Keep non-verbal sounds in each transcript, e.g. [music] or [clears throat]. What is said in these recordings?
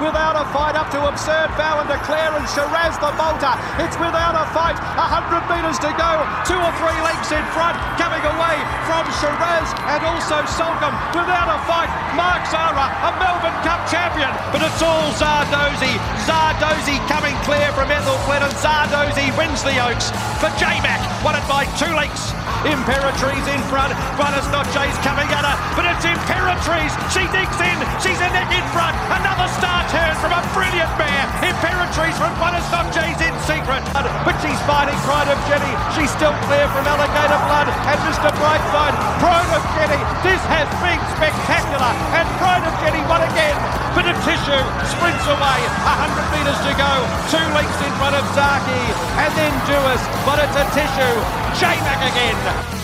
without a fight up to Absurde Vow and Declare and Shiraz the Bolter. It's without a fight. 100 metres to go. Two or three lengths in front. Coming away from Shiraz and also Soulcombe. Without a fight. Mark Zahra, a Melbourne Cup champion. But it's all Zardozi. Zardozi coming clear from Ethel Flynn and Zardozi wins the Oaks for J-Mac. Won it by two lengths. Imperatriz in front. Buenos Noches coming at her. But it's Imperatriz. She digs in. She's a neck in front. Another star turn from a brilliant mare. Imperatriz from not Jay's in secret. But she's fighting Pride of Jenny. She's still clear from Alligator Blood and Mr. Brightside. Pride of Jenny. This has been spectacular. And Pride of Jenny won again. But Atishu sprints away. 100 metres to go. Two lengths in front of Zaaki. And then Duais. But it's Atishu. J-Mac again.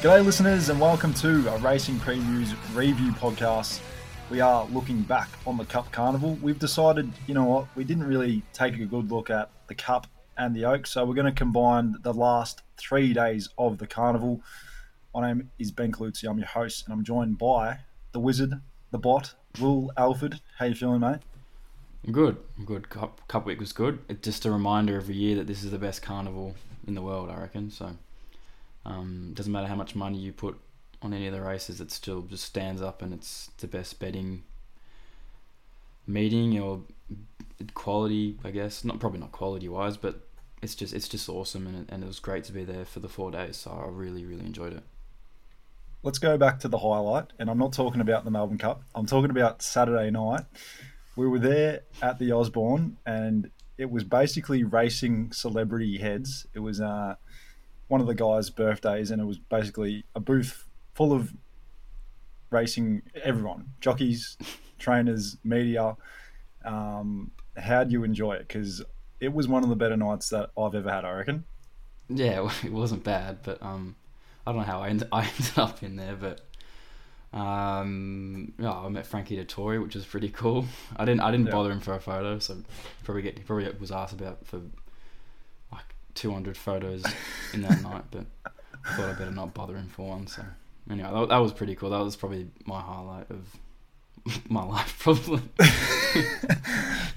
G'day, listeners, and welcome to a Racing Previews review podcast. We are looking back on the Cup Carnival. We've decided, you know what, we didn't really take a good look at the Cup and the Oaks, so we're going to combine the last three days of the Carnival. My name is Ben Colucci, I'm your host, and I'm joined by the Wizard, the Bot, Will Alford. How you feeling, mate? Good. Good. Cup, Cup week was good. It's just a reminder every year that this is the best carnival in the world, I reckon. So, um, doesn't matter how much money you put on any of the races, it still just stands up and it's the best betting meeting or quality, I guess. Not probably not quality wise, but it's just it's just awesome and it, and it was great to be there for the four days. So I really really enjoyed it. Let's go back to the highlight, and I'm not talking about the Melbourne Cup. I'm talking about Saturday night. We were there at the Osborne, and it was basically racing celebrity heads. It was uh, one of the guys' birthdays, and it was basically a booth full of racing everyone, jockeys, [laughs] trainers, media. Um, how do you enjoy it? Because it was one of the better nights that I've ever had. I reckon. Yeah, [laughs] it wasn't bad, but um, I don't know how I ended, [laughs] I ended up in there, but um, yeah, I met Frankie Dettori, which was pretty cool. I didn't I didn't Yeah. bother him for a photo, so probably get he probably was asked about for 200 photos in that night, but I thought I better not bother him for one. So anyway, that, that was pretty cool. That was probably my highlight of [laughs] my life, probably. [laughs]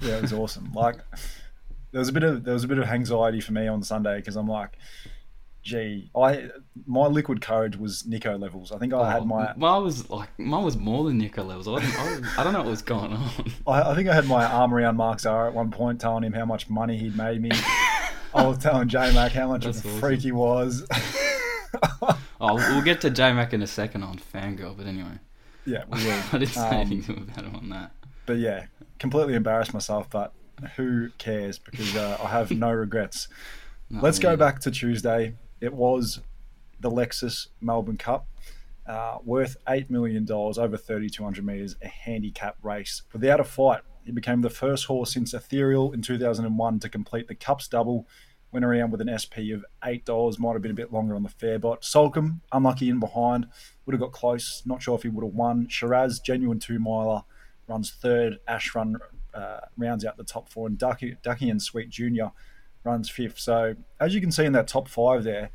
yeah, it was awesome. Like there was a bit of there was a bit of anxiety for me on Sunday because I'm like, gee, I my liquid courage was Nico levels. I think I had Oh, my mine was like mine was more than Nico levels. I, I, I don't know what was going on. [laughs] I, I think I had my arm around Mark Zahra at one point, telling him how much money he'd made me. I was telling J Mac how much of a awesome. freak he was. [laughs] Oh, we'll get to J Mac in a second on Fangirl, but anyway. yeah, we will. [laughs] I didn't say Um, anything about him on that. But yeah, completely embarrassed myself. But who cares? Because uh, I have no [laughs] regrets. Let's go back to Tuesday. It was the Lexus Melbourne Cup, uh, worth $8 million over 3,200 metres, a handicap race. Without a fight, he became the first horse since Ethereal in 2001 to complete the Cups double. Went around with an SP of $8, might have been a bit longer on the fair bot. Soulcombe, unlucky in behind, would have got close. Not sure if he would have won. Shiraz, genuine two miler, runs third. Ashrun uh, rounds out the top four. And Ducky, Daqiansweet Jr. runs fifth. So, as you can see in that top five there,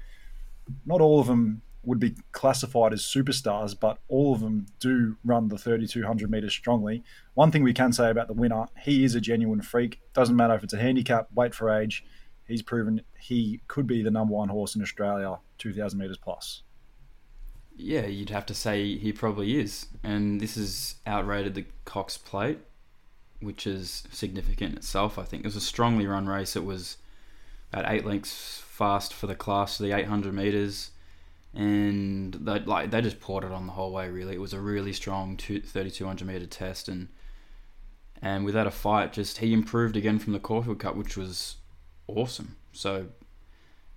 not all of them would be classified as superstars, but all of them do run the 3200 meters strongly. One thing we can say about the winner, he is a genuine freak. Doesn't matter if it's a handicap, weight for age. He's proven he could be the number one horse in Australia, 2000 meters plus. Yeah, you'd have to say he probably is. And this has outrated the Cox plate, which is significant itself, I think. It was a strongly run race. It was about eight lengths fast for the class to the 800 metres. And they, like they just poured it on the whole way, really. It was a really strong two, 3200 metre test. And and without a fight, just he improved again from the Caulfield Cup, which was awesome. So,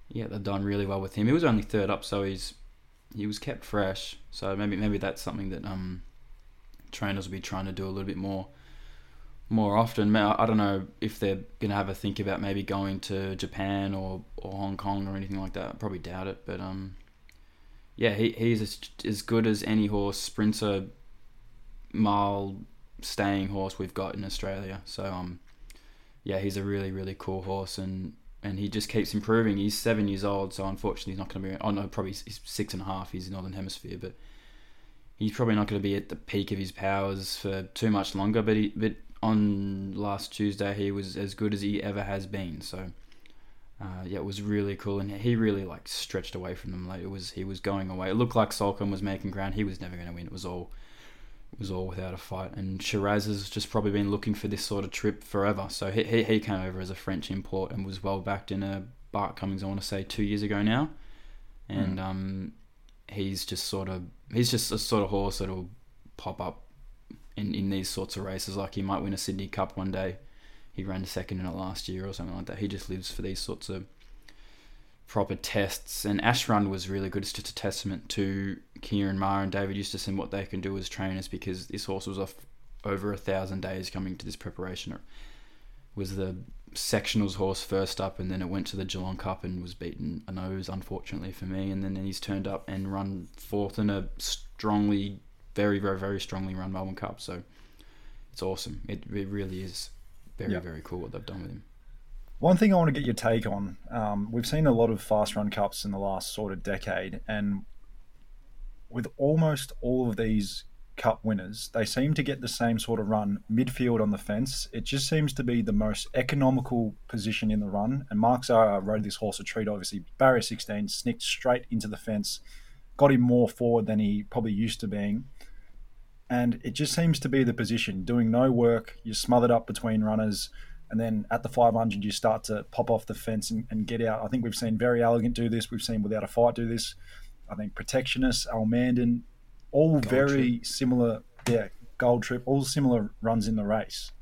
yeah, they've done really well with him. He was only third up, so he's he was kept fresh. So maybe maybe that's something that um trainers will be trying to do a little bit more more often. I don't know if they're gonna have a think about maybe going to Japan or, or Hong Kong or anything like that. I Probably doubt it, but um yeah, he he's as, as good as any horse sprinter mile staying horse we've got in Australia. So um yeah, he's a really really cool horse and and he just keeps improving. He's seven years old, so unfortunately he's not going to be. Oh no, probably he's six and a half. He's northern hemisphere, but he's probably not going to be at the peak of his powers for too much longer. But he, but on last Tuesday he was as good as he ever has been. So. Uh, yeah, it was really cool, and he really like stretched away from them. Like it was, he was going away. It looked like Soulcombe was making ground. He was never going to win. It was all it was all without a fight. And Shiraz has just probably been looking for this sort of trip forever. So he, he, he came over as a French import and was well backed in a Bart Cummings, I want to say, two years ago now. And mm. um, he's just sort of he's just a sort of horse that'll pop up in, in these sorts of races. Like he might win a Sydney Cup one day. He ran second in it last year or something like that. He just lives for these sorts of proper tests. And Ashrun was really good. It's just a testament to Ciaron Maher and David Eustace and what they can do as trainers because this horse was off over a thousand days coming to this preparation. It was the sectionals horse first up, and then it went to the Geelong Cup and was beaten a nose, unfortunately for me. And then he's turned up and run fourth in a strongly, very, very, very strongly run Melbourne Cup. So it's awesome. It, it really is very, very cool what they've done with him. One thing I want to get your take on um, we've seen a lot of fast run cups in the last sort of decade, and with almost all of these cup winners, they seem to get the same sort of run midfield on the fence. It just seems to be the most economical position in the run. And Mark Zahra rode this horse a treat, obviously. Barrier 16, snicked straight into the fence, got him more forward than he probably used to being. And it just seems to be the position, doing no work. You're smothered up between runners and then at the 500 you start to pop off the fence and, and, get out. I think we've seen Verry Elegant do this. We've seen Without a Fight do this. I think Protectionist, Almandin, all gold very trip. similar. Yeah, Gold Trip, all similar runs in the race.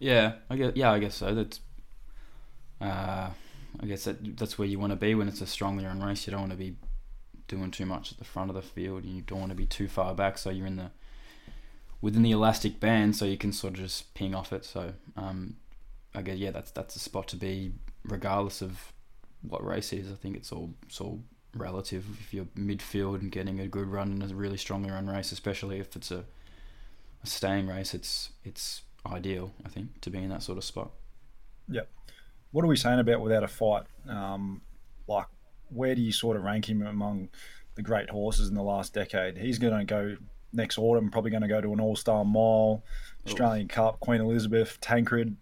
Yeah, I guess. Yeah, I guess so. That's. Uh, I guess that that's where you want to be when it's a strongly run race. You don't want to be doing too much at the front of the field. And you don't want to be too far back, so you're in the within the elastic band, so you can sort of just ping off it. So um, I guess yeah, that's that's a spot to be, regardless of what race is. I think it's all it's all relative. If you're midfield and getting a good run in a really strongly run race, especially if it's a, a staying race, it's it's ideal. I think to be in that sort of spot. Yep. What are we saying about without a fight? Um, like, where do you sort of rank him among the great horses in the last decade? He's going to go next autumn. Probably going to go to an All Star Mile, Australian Oof. Cup, Queen Elizabeth, Tancred.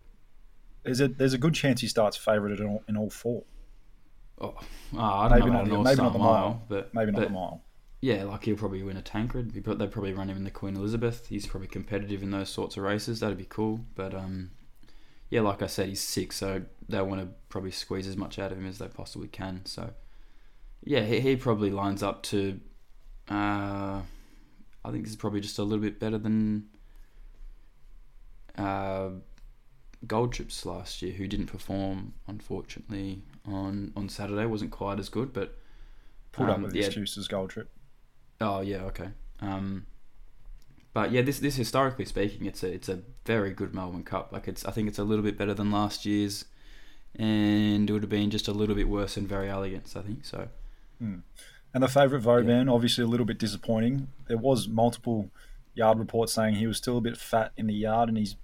There's a there's a good chance he starts favourite in all, in all four. Oh, oh I don't maybe know not, maybe not the mile, mile, but maybe not but, the mile. Yeah, like he'll probably win a Tancred. They probably run him in the Queen Elizabeth. He's probably competitive in those sorts of races. That'd be cool. But um, yeah, like I said, he's six, so they want to probably squeeze as much out of him as they possibly can. So yeah, he, he probably lines up to. Uh, I think this is probably just a little bit better than uh, Gold Trips last year, who didn't perform unfortunately on on Saturday. wasn't quite as good, but pulled um, up with yeah. excuses. Gold Trip. Oh yeah, okay. Um, but yeah, this this historically speaking, it's a it's a very good Melbourne Cup. Like it's I think it's a little bit better than last year's, and it would have been just a little bit worse than Verry Elegant. I think so. Hmm. And the favourite Vauban, yeah. obviously a little bit disappointing. There was multiple yard reports saying he was still a bit fat in the yard, and he's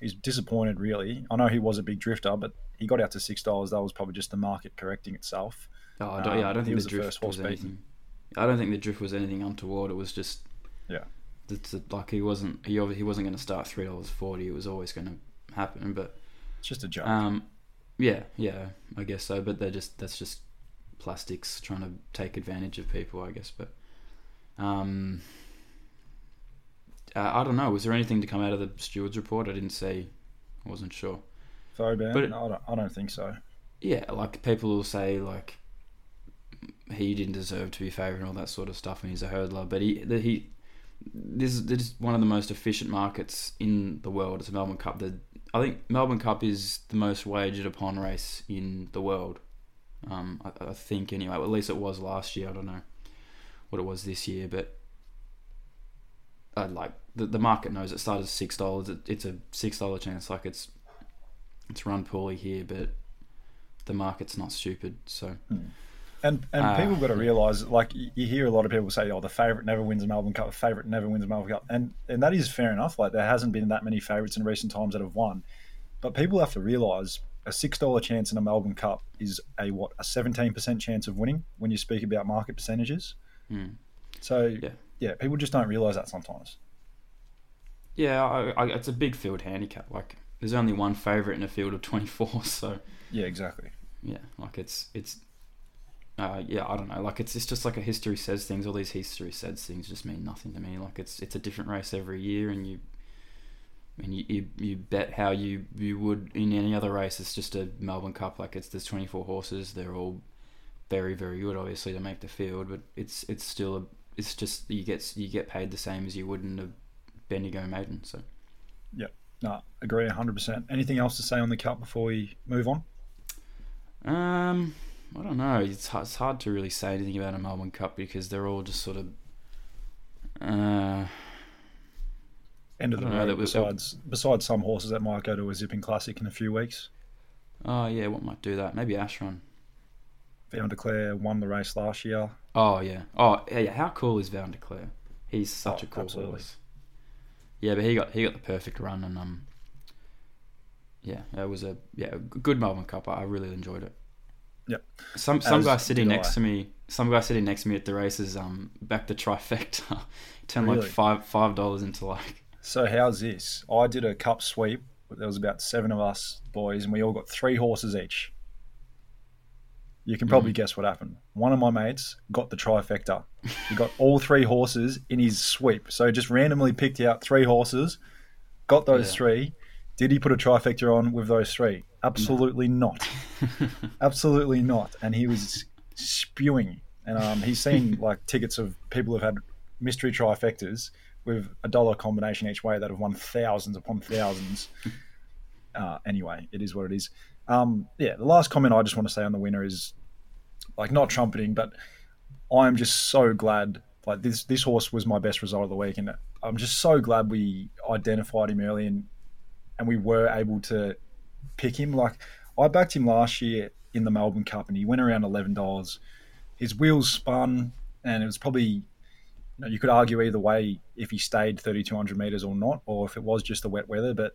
he's disappointed really. I know he was a big drifter, but he got out to six dollars. That was probably just the market correcting itself. Oh, I don't, yeah, I don't um, think the drift was anything. I don't think the drift was anything untoward. It was just yeah. It's like he wasn't he he wasn't going to start three dollars forty. It was always going to happen, but it's just a joke. Um, yeah, yeah, I guess so. But they're just that's just plastics trying to take advantage of people, I guess. But um, uh, I don't know. Was there anything to come out of the stewards report? I didn't see. I wasn't sure. Vauban? But no, I don't, I don't think so. Yeah, like people will say like he didn't deserve to be favoured and all that sort of stuff, and he's a hurdler. But he he this, this is one of the most efficient markets in the world. It's a Melbourne Cup. The, I think Melbourne Cup is the most wagered upon race in the world. Um, I, I, think anyway. Well, at least it was last year. I don't know what it was this year, but I'd like the the market knows it started at six dollars. It, it's a six dollar chance. Like it's it's run poorly here, but the market's not stupid. So. Hmm. And and uh, people got to realise, like you hear a lot of people say, "Oh, the favourite never wins a Melbourne Cup. The favourite never wins a Melbourne Cup," and and that is fair enough. Like there hasn't been that many favourites in recent times that have won, but people have to realise a six dollar chance in a Melbourne Cup is a what a seventeen percent chance of winning when you speak about market percentages. Mm. So Yeah. yeah, people just don't realise that sometimes. Yeah, I, I, it's a big field handicap. Like, there's only one favourite in a field of 24, [laughs] so Yeah, exactly. yeah, like it's it's. Uh, yeah, I don't know. Like it's it's just like a history says things. All these history says things just mean nothing to me. Like it's it's a different race every year, and you and you, you, you bet how you you would in any other race. It's just a Melbourne Cup. Like it's there's 24 horses. They're all very very good, obviously to make the field, but it's it's still a it's just you get you get paid the same as you would in a Bendigo Maiden. So. Yeah, no, agree hundred percent. Anything else to say on the cup before we move on? Um, I don't know. It's hard, it's hard to really say anything about a Melbourne Cup because they're all just sort of. Uh, End of the know, road. besides besides some horses that might go to a zipping classic in a few weeks. oh yeah, what might do that? Maybe Ashrun. Vow and Declare won the race last year. Oh yeah. Oh yeah. yeah. How cool is Vow and Declare? He's such Oh, a cool absolutely. horse. Yeah, but he got he got the perfect run and um. Yeah, it was a yeah a good Melbourne Cup. I really enjoyed it. Yep. Some some As guy sitting next I. to me, some guy sitting next to me at the races, um, back the trifecta, [laughs] turned Really? like five five dollars into like So how's this? I did a cup sweep. There was about seven of us boys, and we all got three horses each. You can probably Mhm. guess what happened. One of my mates got the trifecta. He got all three horses in his sweep. So just randomly picked out three horses, got those Yeah. three. Did he put a trifecta on with those three? Absolutely not. Absolutely not. And he was spewing. And um, he's seen like tickets of people who've had mystery trifectas with a dollar combination each way that have won thousands upon thousands. [laughs] uh, anyway, it is what it is. Um, yeah, the last comment I just want to say on the winner is like not trumpeting, but I'm just so glad. Like this, this horse was my best result of the week, and I'm just so glad we identified him early and and we were able to pick him. Like I backed him last year in the Melbourne Cup, and he went around eleven dollars. His wheels spun, and it was probably you, know, you could argue either way if he stayed 3,200 meters or not, or if it was just the wet weather. But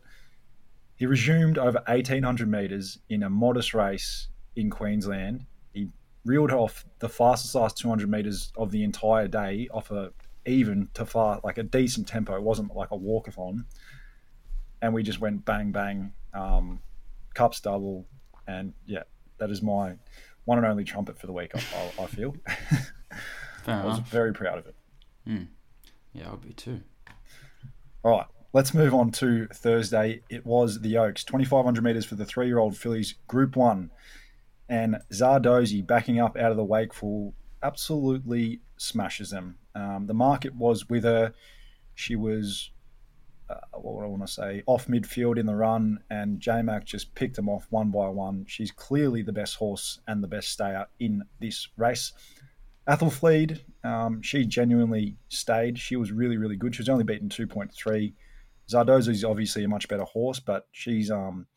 he resumed over 1,800 meters in a modest race in Queensland. He reeled off the fastest last 200 meters of the entire day off a even to far like a decent tempo. It wasn't like a walkathon, and we just went bang bang, um, cups double, and yeah, that is my one and only trumpet for the week. I, I, I feel [laughs] I was very proud of it. Yeah, I'll be too. All right, let's move on to Thursday. It was the Oaks, 2,500 metres for the three year old fillies, Group 1. And Zardozi backing up out of the Wakeful absolutely smashes them. Um, the market was with her. She was, uh, what I want to say, off midfield in the run, and J Mac just picked them off one by one. She's clearly the best horse and the best stayer in this race. Athelflaed, um, she genuinely stayed. She was really, really good. She was only beaten 2.3. Zardozi is obviously a much better horse, but she's um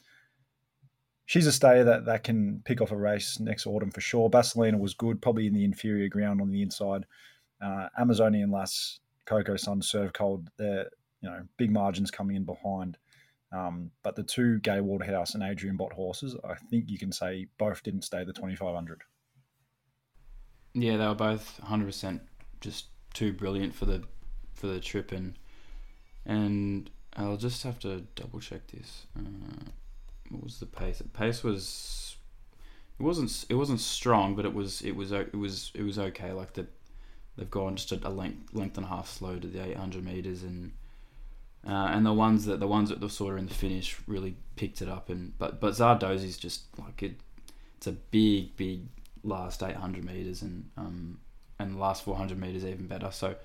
she's a stayer that, that can pick off a race next autumn for sure. Basilina was good, probably in the inferior ground on the inside. Uh, Amazonian Lass, Coco Sun, Serve Cold, they're you know big margins coming in behind. Um, but the two Gay Waterhouse and Adrian Bott horses, I think you can say both didn't stay the 2500. Yeah, they were both 100% just too brilliant for the for the trip, and and I'll just have to double check this. Uh, what was the pace? The pace was it wasn't it wasn't strong, but it was it was it was it was okay. Like the they've gone just a length length and a half slow to the 800 meters, and uh, and the ones that the ones that were sort of in the finish really picked it up. And but but Zardozi's just like it. It's a big big last 800 meters and um, and the last 400 meters even better. So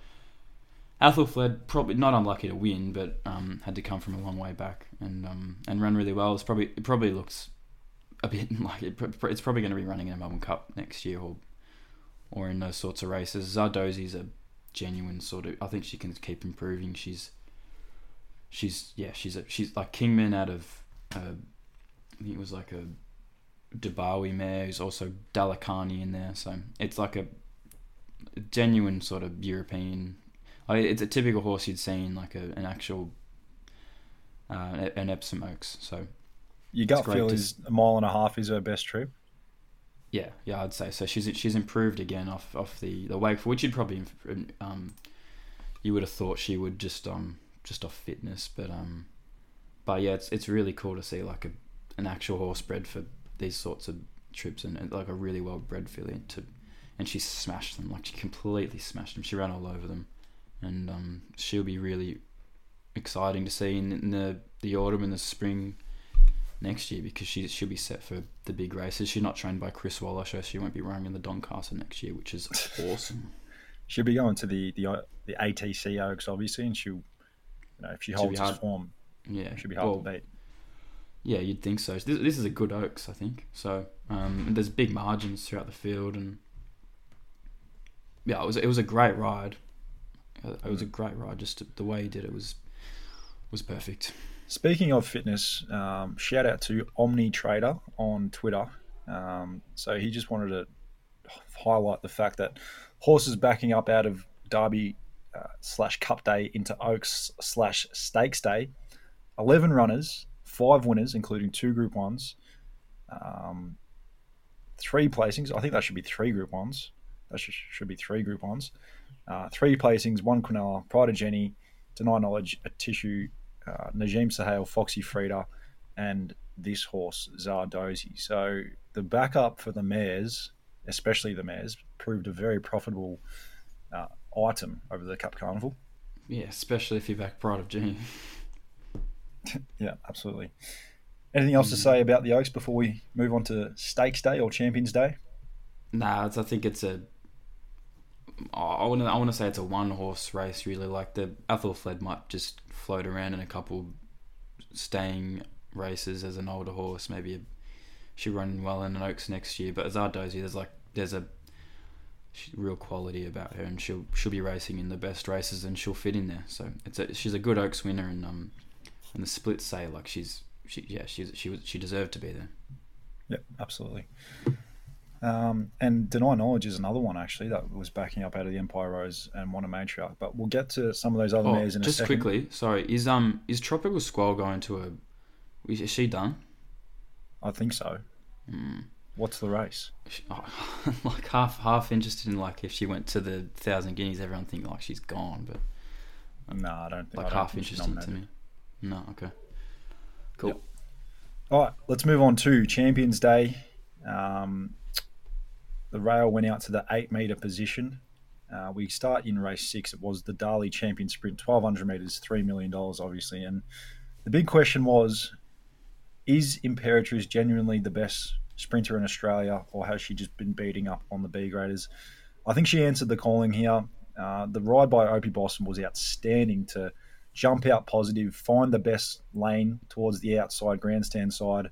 Athelflaed probably not unlucky to win, but um, had to come from a long way back and um, and run really well. It's probably it probably looks a bit [laughs] like it, it's probably going to be running in a Melbourne Cup next year or or in those sorts of races. Zardozi's a genuine sort of. I think she can keep improving. She's she's yeah she's a, she's like Kingman out of uh, I think it was like a Dubawi mare who's also Dalakhani in there. So it's like a genuine sort of European. I it's a typical horse you'd see in like a, an actual uh, an Epsom Oaks. So Your gut feel is a mile and a half is her best trip. Yeah, yeah, I'd say so. She's she's improved again off off the the wake, which you'd probably um, you would have thought she would just um just off fitness, but um, but yeah, it's it's really cool to see like a an actual horse bred for these sorts of trips and, and like a really well bred filly to, and she smashed them like she completely smashed them. She ran all over them, and um, she'll be really exciting to see in, in the the autumn and the spring next year because she she'll be set for the big races. She's not trained by Chris Waller, so she won't be running in the Doncaster next year, which is awesome. she'll be going to the the the ATC Oaks obviously, and she'll you know if she holds his form, yeah, she'll be hard well, to beat. Yeah, you'd think so. This, this is a good Oaks, I think. So um, there's big margins throughout the field, and yeah, it was it was a great ride. It was a great ride. Just the way he did it was was perfect. Speaking of fitness, um, shout out to Omni Trader on Twitter. Um, so he just wanted to highlight the fact that horses backing up out of Derby uh, slash Cup Day into Oaks slash Stakes Day, eleven runners, five winners, including two Group Ones, um, three placings. I think that should be three Group Ones. That should, should be three Group Ones. Uh, three placings, one Quinella, Pride of Jenny, Deny Knowledge, Atishu, uh, Najim Sahel, Foxy Frida, and this horse, Zardozi. So the backup for the mares, especially the mares, proved a very profitable uh, item over the Cup Carnival. Yeah, especially if you back Pride of Jenny. [laughs] [laughs] yeah, absolutely. Anything else mm. to say about the Oaks before we move on to Stakes Day or Champions Day? Nah, I think it's a. I want to. I want to say it's a one horse race. Really, like the Athelflaed might just float around in a couple staying races as an older horse. Maybe she run well in an Oaks next year. But as Zardozi, there's like there's a real quality about her, and she'll she'll be racing in the best races, and she'll fit in there. So it's a, she's a good Oaks winner, and um, and the splits say like she's she yeah she's she was she deserved to be there. Yep, absolutely. Um, and Deny Knowledge is another one actually that was backing up out of the Empire Rose and won a matriarch. But we'll get to some of those other oh, mares in a second. Just quickly, sorry, is um is Tropical Squall going to a? Is she done? I think so. Mm. What's the race? Oh, [laughs] like half half interested in like if she went to the Thousand Guineas, everyone think like she's gone, but no, I don't. Think, like I don't half interested to me. No, okay, cool. Yep. All right, let's move on to Champions Day. Um, the rail went out to the eight metre position. Uh, we start in race six. It was the Darley Champion Sprint, 1200 metres, $3 million, obviously. And the big question was is Imperatriz genuinely the best sprinter in Australia, or has she just been beating up on the B graders? I think she answered the calling here. Uh, the ride by Opie Bosson was outstanding to jump out positive, find the best lane towards the outside grandstand side.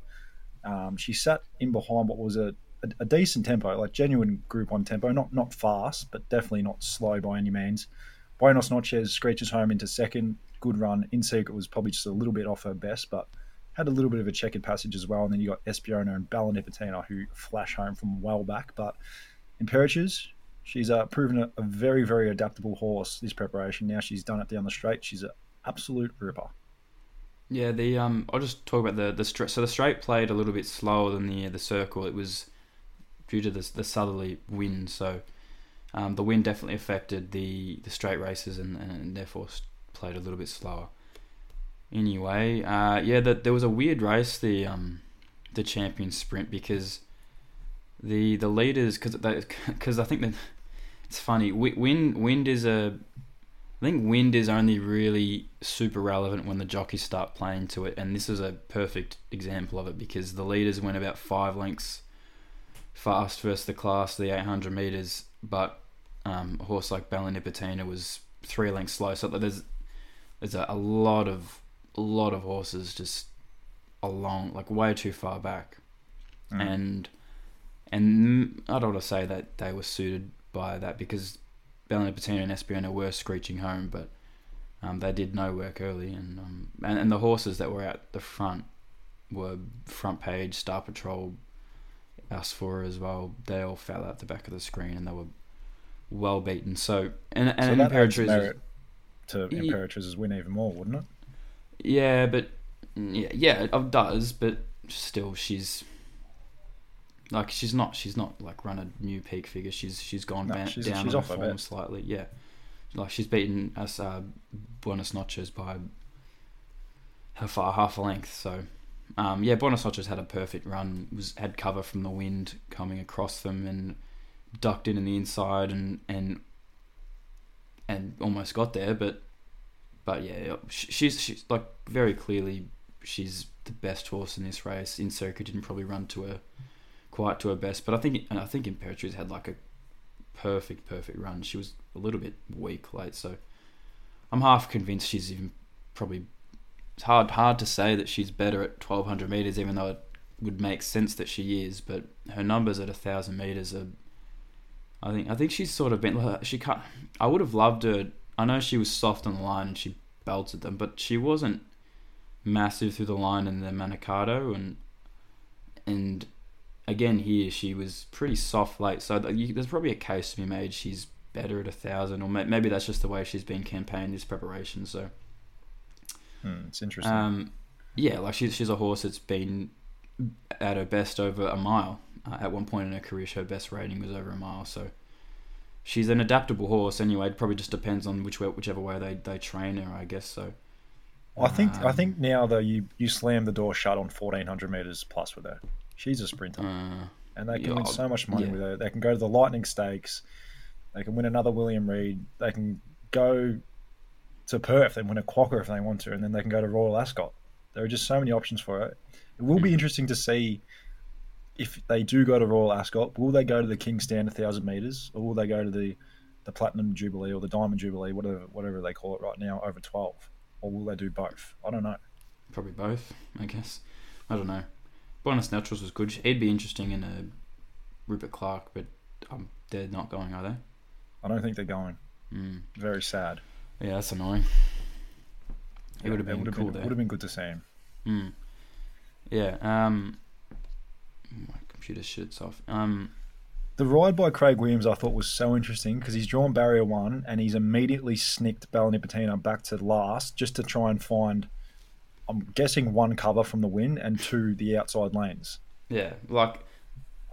Um, she sat in behind what was a a, a, decent tempo, like genuine Group One tempo, not not fast, but definitely not slow by any means. Buenos Noches screeches home into second, good run. In secret was probably just a little bit off her best, but had a little bit of a checkered passage as well. And then you got Espiona and Bella Nipotina who flash home from well back. But Imperatriz, she's uh, proven a, a, very, very adaptable horse this preparation. Now she's done it down the straight. She's an absolute ripper. Yeah, the um, I'll just talk about the the straight. So the straight played a little bit slower than the the circle. It was due to the, the southerly wind. So um, the wind definitely affected the, the straight races and, and therefore played a little bit slower. Anyway, uh, yeah, that there was a weird race, the um, the champion sprint, because the the leaders, because because I think that [laughs] it's funny. Wind wind is a I think wind is only really super relevant when the jockeys start playing to it, and this is a perfect example of it because the leaders went about five lengths fast versus the class, the 800 meters, but um, a horse like Bella Nipotina was three lengths slow. So there's there's a, a lot of a lot of horses just along like way too far back, mm. and and I don't want to say that they were suited by that because Bella Nipotina and Espiona were screeching home, but um, they did no work early, and, um, and and the horses that were at the front were front page, Star Patrol, us for as well. They all fell out the back of the screen and they were well beaten. So and and so Imperatriz merit to Imperatriz's win even more, wouldn't it? Yeah, but yeah, yeah, it does. But still she's like she's not she's not like run a new peak figure. She's she's gone No, ba- she's- down she's on off a form bit. slightly. Yeah, like she's beaten us uh, Buenos Noches by her far half a length. So um, yeah, Buenos Noches had a perfect run. Was had cover from the wind coming across them and ducked in in the inside and and and almost got there. But but yeah, she's she's like very clearly she's the best horse in this race. In Secret didn't probably run to her quite to her best, but I think I think Imperatriz had like a perfect perfect run. She was a little bit weak late, so I'm half convinced she's even probably. It's hard hard to say that she's better at 1200 meters, even though it would make sense that she is. But her numbers at 1000 meters are. I think I think she's sort of been she can't. I would have loved her. I know she was soft on the line and she belted them, but she wasn't massive through the line in the Manikato and and again here she was pretty soft late. So there's probably a case to be made she's better at a thousand, or maybe that's just the way she's been campaigned this preparation. So Hmm, it's interesting. um, yeah, like she's she's a horse that's been at her best over a mile. Uh, at one point in her career, her best rating was over a mile. So she's an adaptable horse. Anyway, it probably just depends on which way, whichever way they, they train her, I guess. So I think I um, think now though you you slam the door shut on fourteen hundred meters plus with her. She's a sprinter, uh, and they can yeah, win so much money yeah. with her. They can go to the Lightning Stakes. They can win another William Reid. They can go to Perth and win a Quokka if they want to, and then they can go to Royal Ascot. There are just so many options for her. It will be interesting to see if they do go to Royal Ascot. Will they go to the King Stand a thousand meters, or will they go to the the Platinum Jubilee or the Diamond Jubilee, whatever whatever they call it right now, over twelve, or will they do both? I don't know. probably both, I guess. I don't know. Buenos Noches was good. He'd be interesting in a Rupert Clarke, but um, they're not going, are they? I don't think they're going. Mm. Very sad. Yeah, that's annoying. It would have been would cool been, there. would have been good to see him. Mm. Yeah. Um, my computer shits off. Um, The ride by Craig Williams I thought was so interesting because he's drawn barrier one and he's immediately snicked Bella Nipotina back to last just to try and find, I'm guessing, one cover from the win and two the outside lanes. yeah, like,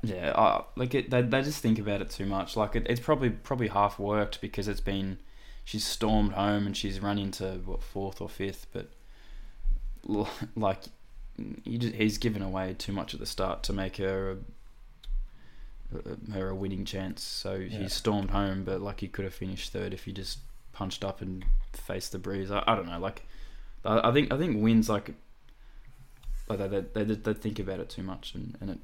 yeah, uh, like it, they they just think about it too much. Like it, it's probably probably half worked because it's been she's stormed home and she's run into what fourth or fifth, but like he just, he's given away too much at the start to make her a, a- her a winning chance. So Yeah. he's stormed home, but like he could have finished third if he just punched up and faced the breeze. I, I don't know. Like I, think I think wins like like they they, they, they think about it too much and, and it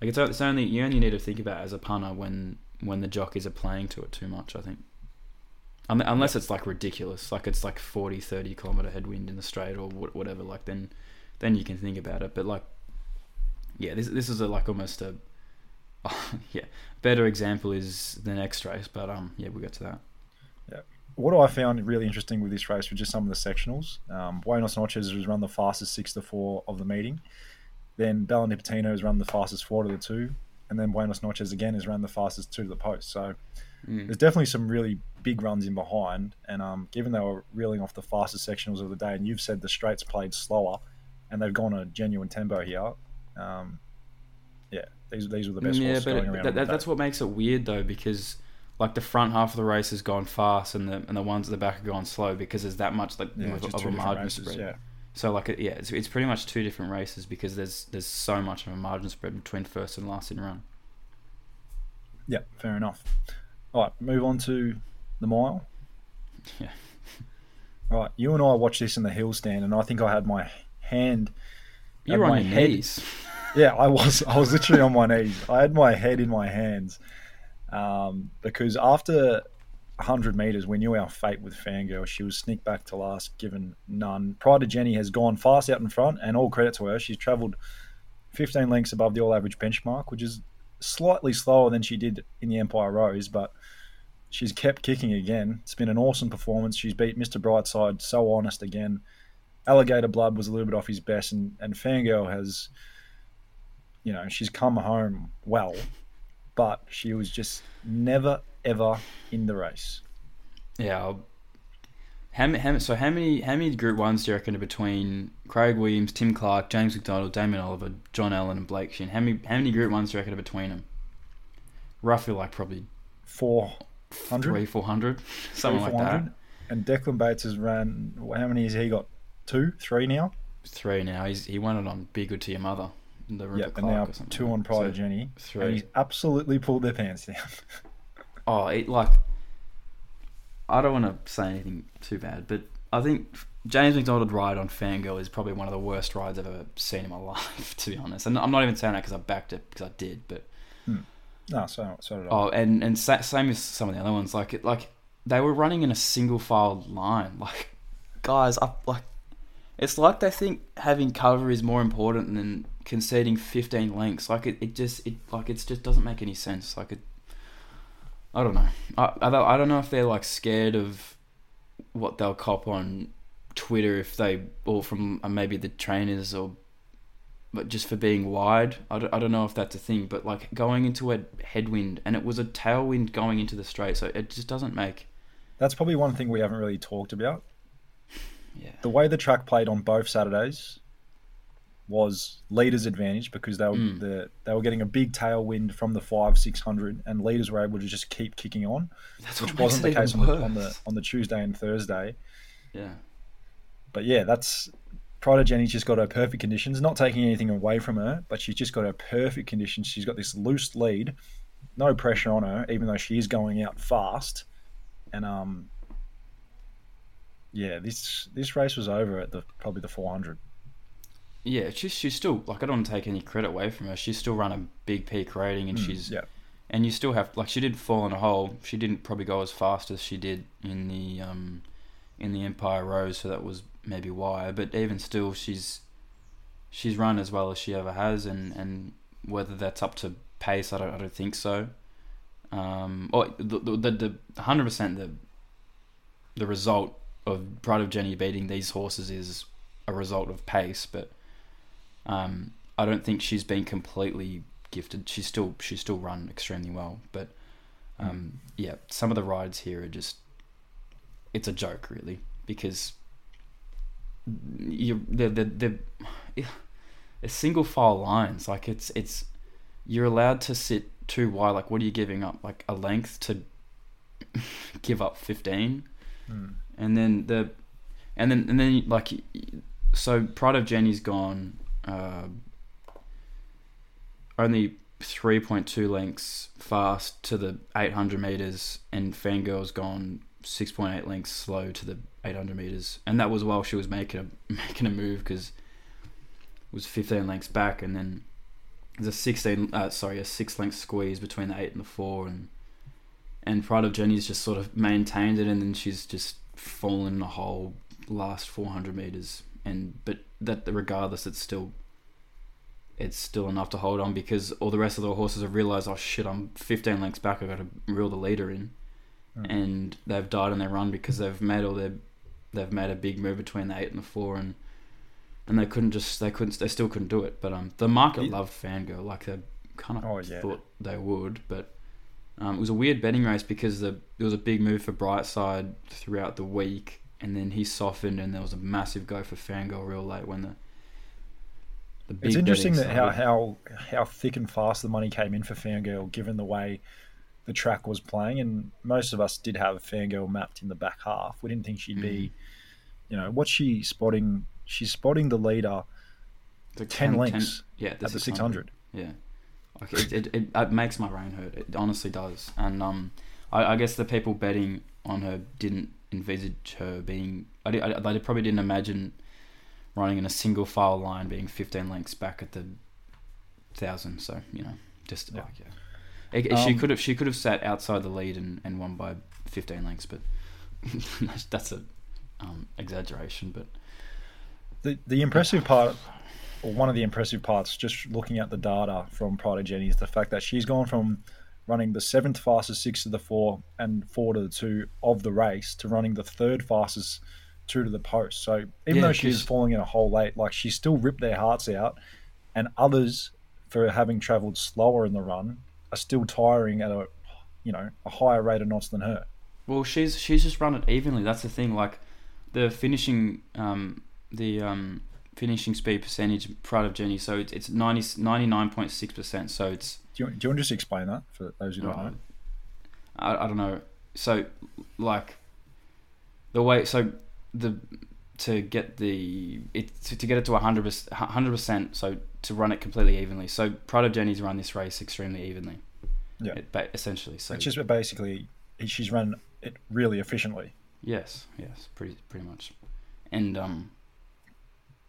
like it's, it's only you only need to think about as a punter when when the jockeys are playing to it too much. I think. Unless it's like ridiculous, like it's like 40, 30 kilometer headwind in the straight or whatever, like then, then you can think about it. But like, yeah, this this is a like almost a, [laughs] yeah, better example is the next race. But um, yeah, we'll get to that. What I found really interesting with this race was just some of the sectionals. Um, Buenos Noches has run the fastest six to four of the meeting. Then Bella Nipotina has run the fastest four to the two. And then Buenos Noches again has run the fastest two to the post. So Mm. there's definitely some really big runs in behind. And um, given they were reeling off the fastest sectionals of the day, and you've said the straights played slower, and they've gone a genuine tempo here. Um, yeah, these these were the best yeah, horses but it- around. that, that, that's what makes it weird though, because like the front half of the race has gone fast, and the and the ones at the back have gone slow because there's that much like yeah, of, a margin races. spread. Yeah, So like yeah, it's, it's pretty much two different races because there's there's so much of a margin spread between first and last in run. yeah, fair enough. All right, move on to the mile. [laughs] Yeah. All right, you and I watched this in the hill stand, and I think I had my hand. You were on my your head- knees. [laughs] Yeah, I was. I was literally on my knees. I had my head in my hands um, because after 100 meters, we knew our fate with Fangirl. She was sneaked back to last, given none. Pride to Jenny has gone fast out in front, and all credit to her. She's travelled 15 lengths above the all-average benchmark, which is slightly slower than she did in the Empire Rose, but she's kept kicking again. It's been an awesome performance. She's beat Mr. Brightside, so honest again. Alligator Blood was a little bit off his best, and, and Fangirl has, you know, she's come home well, but she was just never, ever in the race. Yeah, I'll- How, how, so how many how many Group Ones do you reckon are between Craig Williams, Tim Clark, James McDonald, Damien Oliver, John Allen, and Blake Shinn? How many how many Group Ones do you reckon are between them? Roughly like probably Four hundred. three four hundred, [laughs] something like that. And Declan Bates has ran. How many has he got? Two, three now. Three now. He's he won it on Be Good to Your Mother. The Yep, and now two on Pride So, three. And he's absolutely pulled their pants down. [laughs] Oh, it, like I don't want to say anything too bad, but I think James McDonald ride on Fangirl is probably one of the worst rides I've ever seen in my [laughs] life, to be honest. And I'm not even saying that because I backed it because I did, but hmm. no, so so did I. oh, and and sa- same as some of the other ones, like it, like they were running in a single file line, [laughs] like guys, up like it's like they think having cover is more important than conceding 15 lengths. Like it, it just it like it just doesn't make any sense. Like it, I don't know. I, I don't I don't know if they're like scared of what they'll cop on Twitter if they or from uh, maybe the trainers or but just for being wide. I don't, I don't know if that's a thing, but like going into a headwind and it was a tailwind going into the straight, so it just doesn't make That's probably one thing we haven't really talked about. [sighs] yeah. The way the track played on both Saturdays was leaders' advantage because they were Mm. the, they were getting a big tailwind from the five six hundred, and leaders were able to just keep kicking on, That's which what wasn't the case on the, on the on the Tuesday and Thursday. Yeah. But yeah, that's Jenny's just got her perfect conditions. Not taking anything away from her, but she's just got her perfect conditions. She's got this loose lead, no pressure on her, even though she is going out fast. And um, yeah, this this race was over at the probably the 400. Yeah, she's she's still like I don't want to take any credit away from her. She's still run a big peak rating, and Mm, she's yeah, and you still have like she did fall in a hole. She didn't probably go as fast as she did in the um in the Empire Rose, so that was maybe why. But even still, she's she's run as well as she ever has, and and whether that's up to pace, I don't I don't think so. Um, or the the the hundred percent the the result of Pride of Jenny beating these horses is a result of pace, but um, I don't think she's been completely gifted. She's still she's still run extremely well, but um, yeah, some of the rides here are just it's a joke really because you they're, they're, they're, it's single file lines. Like it's it's you're allowed to sit too wide. Like what are you giving up? Like a length to [laughs] give up 15 Mm. and then the and then and then like so Pride of Jenny's gone uh, only 3.2 lengths fast to the 800 meters and Fangirl's gone 6.8 lengths slow to the 800 meters. And that was while she was making a [laughs] making a move because it was 15 lengths back and then there's a 16 uh, sorry a 6 length squeeze between the 8 and the 4 and and Pride of Jenny's just sort of maintained it and then she's just fallen in a hole last 400 meters. And but that regardless it's still it's still enough to hold on because all the rest of the horses have realized oh shit I'm 15 lengths back I've got to reel the leader in Mm. and they've died on their run because they've made all their they've made a big move between the 8 and the 4 and and they couldn't just they couldn't they still couldn't do it but um the market Yeah. loved Fangirl like they kind of Oh, yeah. thought they would but um, it was a weird betting race because the there was a big move for Brightside throughout the week, and then he softened, and there was a massive go for Fangirl real late when the the big It's interesting that how, how how thick and fast the money came in for Fangirl, given the way the track was playing, and most of us did have Fangirl mapped in the back half. We didn't think she'd be, Mm. you know, what's she spotting? She's spotting the leader The 10 lengths yeah, at the 600. Yeah, like it, it, it, it makes my brain hurt. It honestly does. And um, I, I guess the people betting on her didn't envisage her being. I, I, they probably didn't imagine running in a single file line being 15 lengths back at the thousand. So you know, just Yeah. like yeah. It- she Um, could have she could have sat outside the lead and, and won by 15 lengths, but that's, [laughs] that's a um, exaggeration. But The the impressive part, or one of the impressive parts, just looking at the data from Pride of Jenny, is the fact that she's gone from running the seventh fastest six to the four and four to the two of the race to running the third fastest two to the post. So even Yeah, though she's falling in a hole late, like she still ripped their hearts out, and others for having travelled slower in the run are still tiring at a you know a higher rate of knots than her. Well, she's she's just run it evenly. That's the thing. Like the finishing um, the um, finishing speed percentage Pride of Jenny. So it's it's 99.6 percent. So it's. Do you, do you want to just explain that for those who don't know? I, I don't know. So like the way so the to get the it to, to get it to 100 percent so to run it completely evenly so Pride of Jenny's run this race extremely evenly Yeah. it, ba- essentially so It's just basically she's run it really efficiently. Yes, yes, pretty pretty much, and um,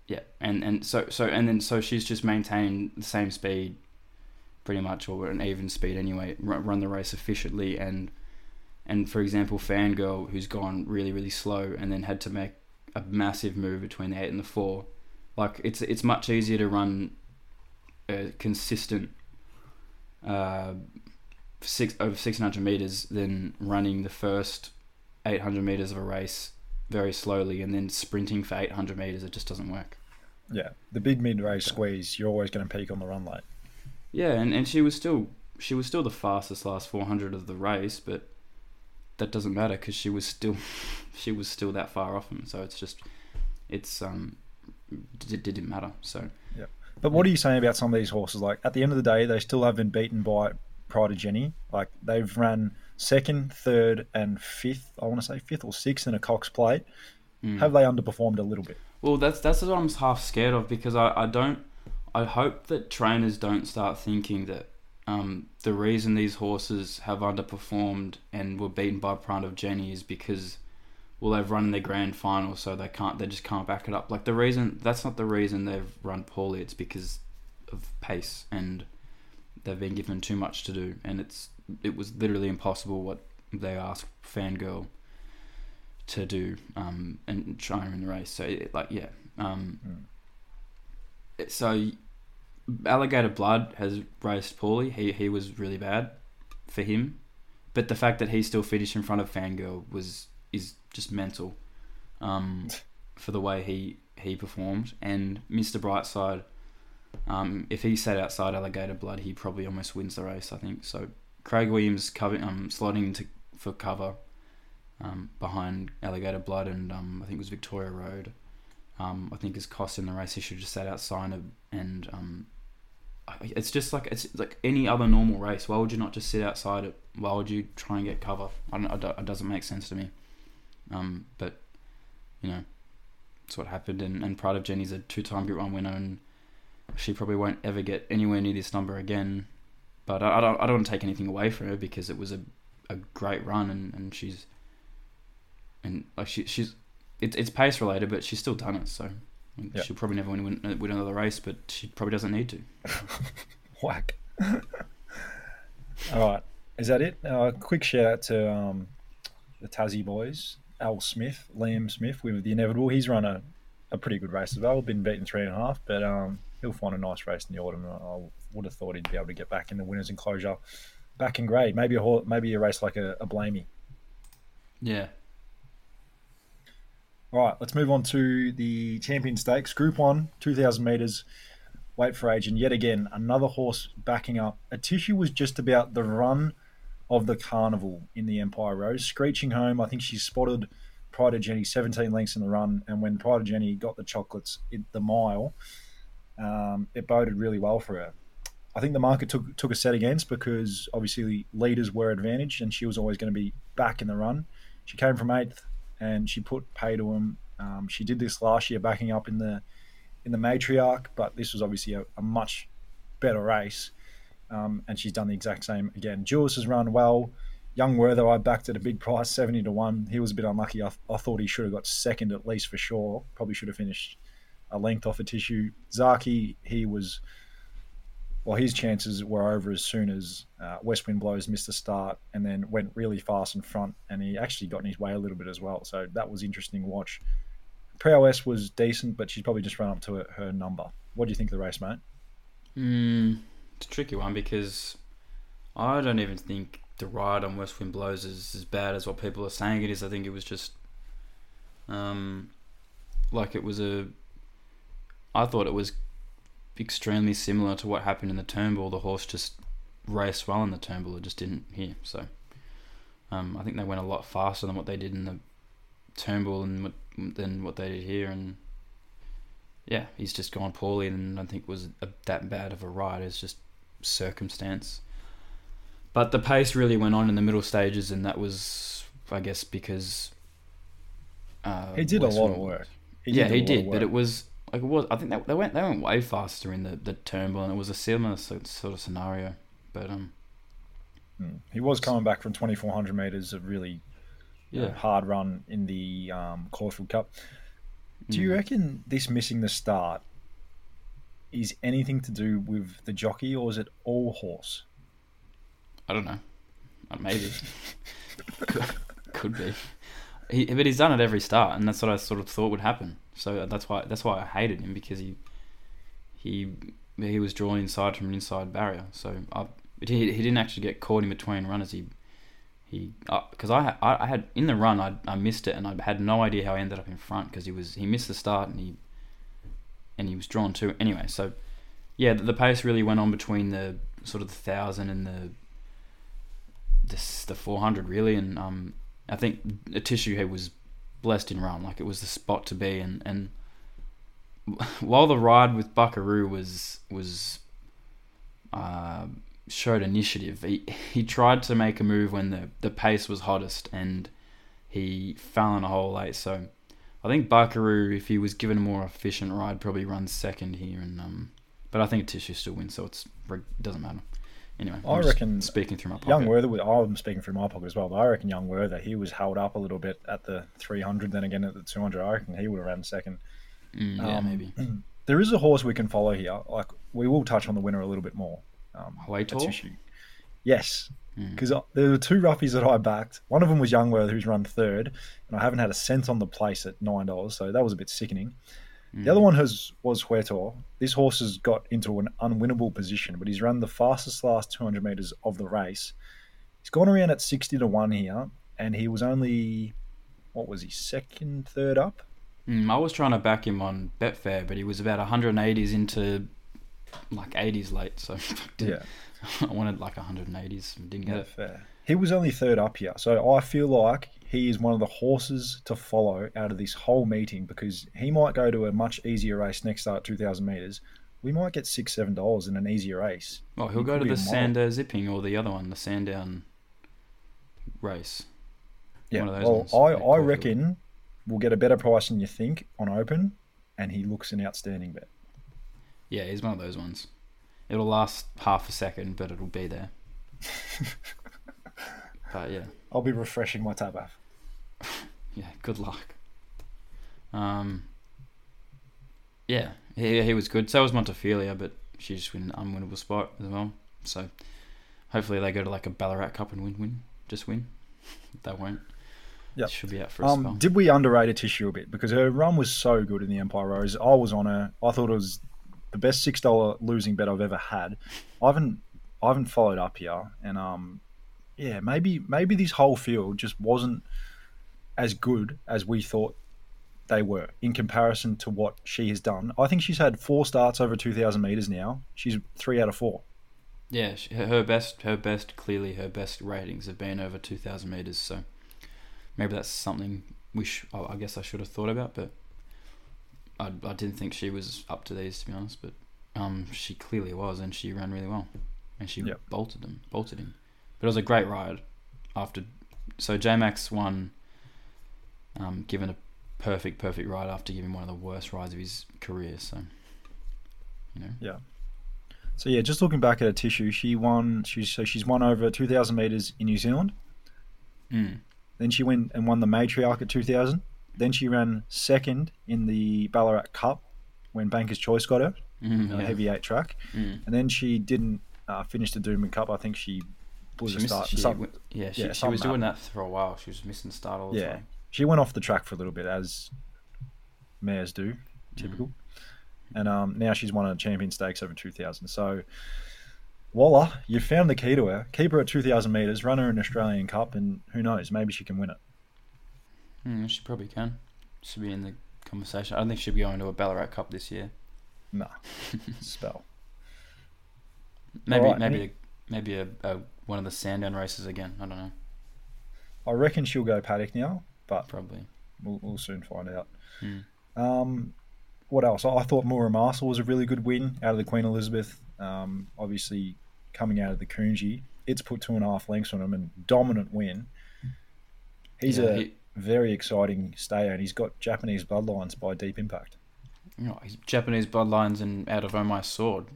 yeah, and and so so and then so she's just maintained the same speed, pretty much, or an even speed anyway. Run, the race efficiently, and and for example, Fangirl, who's gone really really slow, and then had to make a massive move between the eight and the four. Like it's it's much easier to run a consistent uh, six over six hundred meters than running the first eight hundred meters of a race very slowly and then sprinting for eight hundred meters. It just doesn't work. Yeah, the big mid race squeeze, you're always going to peak on the run late. Yeah, and, and she was still she was still the fastest last four hundred of the race, but that doesn't matter because she was still [laughs] she was still that far off him. So it's just it's um it didn't matter. So yeah. But what are you saying about some of these horses? Like at the end of the day, they still have been beaten by Pride of Jenny. Like they've run second, third, and fifth. I want to say fifth or sixth in a Cox plate. mm. Have they underperformed a little bit? Well, that's that's what I'm half scared of because I, I don't I hope that trainers don't start thinking that um, the reason these horses have underperformed and were beaten by Pride of Jenny is because well they've run in their grand final so they can't they just can't back it up. Like the reason that's not the reason they've run poorly. It's because of pace and they've been given too much to do and it's it was literally impossible what they asked Fangirl to do um, and try and win the race. So, it, like, yeah. Um, it- so, Alligator Blood has raced poorly. He he was really bad for him, but the fact that he still finished in front of Fangirl was is just mental. Um, for the way he he performed and Mr. Brightside. Um, if he sat outside Alligator Blood, he probably almost wins the race. I think so. Craig Williams cover, um, slotting into for cover um, behind Alligator Blood and um, I think it was Victoria Road. Um, I think his cost in the race he should have just sat outside and um, it's just like it's like any other normal race. Why would you not just sit outside it? Why would you try and get cover? I don't, it doesn't make sense to me. Um, but you know, that's what happened. And, and Pride of Jenny's a two-time Group One winner, and she probably won't ever get anywhere near this number again. But I, I don't, I don't want to take anything away from her because it was a, a great run, and, and she's and like she, she's it, it's pace related, but she's still done it. So Yeah. she'll probably never win, win win another race, but she probably doesn't need to. [laughs] Whack. All right. Is that it? Uh, quick shout out to um, the Tassie boys. Al Smith, Liam Smith with the inevitable. He's run a, a pretty good race as well. Been beaten three and a half, but um, he'll find a nice race in the autumn. I, I would have thought he'd be able to get back in the winners' enclosure, back in grade. Maybe a hor- maybe a race like a, a Blamey. Yeah, All right, let's move on to the Champion Stakes, Group One, two thousand meters. Wait for age, and yet again another horse backing up. Atishu was just about the run of the carnival in the Empire Rose, screeching home. I think she spotted Pride of Jenny 17 lengths in the run, and when Pride of Jenny got the chocolates in the mile, um, it boded really well for her. I think the market took took a set against because obviously leaders were advantaged, and she was always going to be back in the run. She came from eighth, and she put pay to him. Um, she did this last year, backing up in the in the matriarch, but this was obviously a, a much better race, um, and she's done the exact same again. Jules has run well. Young Werther, I backed at a big price, seventy to one. He was a bit unlucky. I, I thought he should have got second at least for sure. Probably should have finished a length off a tissue. Zaaki, he was. Well, his chances were over as soon as uh, West Wind Blows missed the start and then went really fast in front, and he actually got in his way a little bit as well. So that was interesting watch. Prowess was decent, but she's probably just run up to her, her number. What do you think of the race, mate? mm, it's a tricky one because I don't even think the ride on West Wind Blows is as bad as what people are saying it is. I think it was just, um, like it was a. I thought it was extremely similar to what happened in the Turnbull. The horse just raced well in the Turnbull. It just didn't here. So, um, I think they went a lot faster than what they did in the Turnbull and what than what they did here, and yeah, he's just gone poorly, and I think it was a, that bad of a ride. It's just circumstance. But the pace really went on in the middle stages, and that was, I guess, because uh, He did a lot of work. yeah, a he did, but it was like it was. I think they, they went they went way faster in the the Turnbull, and it was a similar sort of scenario. But um, Mm. He was coming back from 2,400 meters, a really you know, yeah, hard run in the um, Caulfield Cup. Do you Mm. reckon this missing the start is anything to do with the jockey, or is it all horse? I don't know. Uh, Maybe. [laughs] could, could be. He, but he's done it every start, and that's what I sort of thought would happen. So that's why that's why I hated him because he he he was drawn inside from an inside barrier. So I, he he didn't actually get caught in between runners. He he because I, had- I I had in the run I I missed it and I had no idea how I ended up in front because he was he missed the start and he and he was drawn to anyway. So yeah, the, the pace really went on between the sort of the thousand and the this the 400 really and um I think Atishu head was blessed in run like it was the spot to be. And and [laughs] while the ride with Buckaroo was was uh, showed initiative he he tried to make a move when the the pace was hottest and he fell in a hole late. So I think Buckaroo if he was given a more efficient ride probably runs second here. And um but I think tissue still wins so it doesn't matter anyway I I'm just reckon speaking through my pocket Young Werther, I'm speaking through my pocket as well, but I reckon Young Werther, he was held up a little bit at the 300, then again at the 200. I reckon he would have ran second. Mm, yeah, Um, maybe. [clears throat] There is a horse we can follow here. Like we will touch on the winner a little bit more. Um, Hawaii at Tour? Tissue. Yes, Mm. because there were two roughies that I backed. One of them was Young Werther, who's run third, and I haven't had a cent on the place at nine dollars, so that was a bit sickening. Mm. The other one has was Huetor. This horse has got into an unwinnable position, but he's run the fastest last 200 meters of the race. He's gone around at 60 to one here, and he was only what was he second, third up? Mm, I was trying to back him on Betfair, but he was about 180s into like 80s late, so [laughs] didn't- [laughs] I wanted like 180s, and didn't get yeah, it. fair. He was only third up here, so I feel like he is one of the horses to follow out of this whole meeting because he might go to a much easier race next start, 2,000 meters. We might get six, seven dollars in an easier race. Well, he'll He go to the. Sandown Zipping or the other one, the Sandown race. Yeah, One of those well, ones, I, I reckon we'll get a better price than you think on open, and he looks an outstanding bet. Yeah, he's one of those ones. It'll last half a second, but it'll be there. [laughs] but yeah, I'll be refreshing my tab app. [laughs] yeah, good luck. Um, yeah, he, he was good. So was Montefilia, but she just win an unwinnable spot as well. So hopefully they go to like a Ballarat Cup and win, win, just win. [laughs] they won't. Yeah, Should be out for a spell. Um, did we underrate Atishu a bit because her run was so good in the Empire Rose? I was on her. I thought it was the best six dollar losing bet I've ever had. I haven't I haven't followed up here, and um, yeah, maybe maybe this whole field just wasn't as good as we thought they were in comparison to what she has done. I think she's had four starts over two thousand meters now. She's three out of four. Yeah, she, her best, her best, clearly her best ratings have been over two thousand meters. So maybe that's something we. Sh- I I guess I should have thought about, but I, I didn't think she was up to these to be honest. But um, she clearly was, and she ran really well, and she Yep. bolted them, bolted him. But it was a great ride. After, so J Max won. Um, given a perfect, perfect ride after giving one of the worst rides of his career. So, you know, Yeah. So yeah, just looking back at her tissue, she won. She's so she's won over two thousand meters in New Zealand. mm. Then she went and won the Matriarch at 2000. Then she ran second in the Ballarat Cup when Banker's Choice got her, Mm, a yeah. heavy eight track. Mm. And then she didn't uh, finish the Doomben Cup. I think she blew She missed- start. she some- yeah, she, yeah, she was doing that for a while. She was missing start all the Yeah. time. she went off the track for a little bit, as mares do, typical. And um, now she's won a champion stakes over 2000. So, voila, you found the key to her. Keep her at 2000 metres, run her in an Australian Cup, and who knows, maybe she can win it. Mm, she probably can. Should be in the conversation. I don't think she'll be going to a Ballarat Cup this year. Nah, [laughs] spell. Maybe Alright, maybe any- a, maybe a, a one of the Sandown races again. I don't know. I reckon she'll go paddock now, but Probably. we'll, we'll soon find out. Mm. Um, what else? I thought Muramasa was a really good win out of the Queen Elizabeth. Um, obviously, coming out of the Coongy, it's put two and a half lengths on him and dominant win. He's Yeah, a he- very exciting stayer, and he's got Japanese bloodlines by Deep Impact. You know, he's Japanese bloodlines and out of Oh My Sword,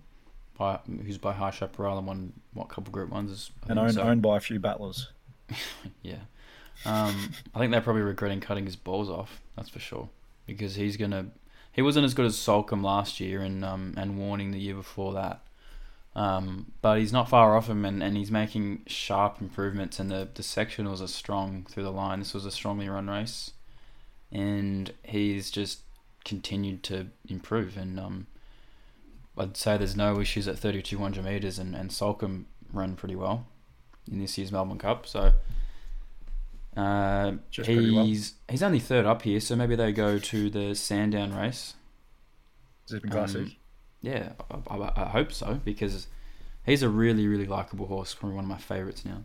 by who's by High Chaparral and won what couple group ones is and owned, so. owned by a few battlers. [laughs] Yeah. Um, I think they're probably regretting cutting his balls off. That's for sure. Because he's gonna. He wasn't as good as Soulcombe last year and um, and Warning the year before that. Um, but he's not far off him, and, and he's making sharp improvements. And the the sectionals are strong through the line. This was a strongly run race, and he's just continued to improve. And um, I'd say there's no issues at 3,200 meters, and and Soulcombe ran pretty well in this year's Melbourne Cup. So. Uh, pretty well. he's he's only third up here, so maybe they go to the Sandown race. Zipping Um, Classic. Yeah, I, I, I hope so because he's a really really likable horse, probably one of my favourites now.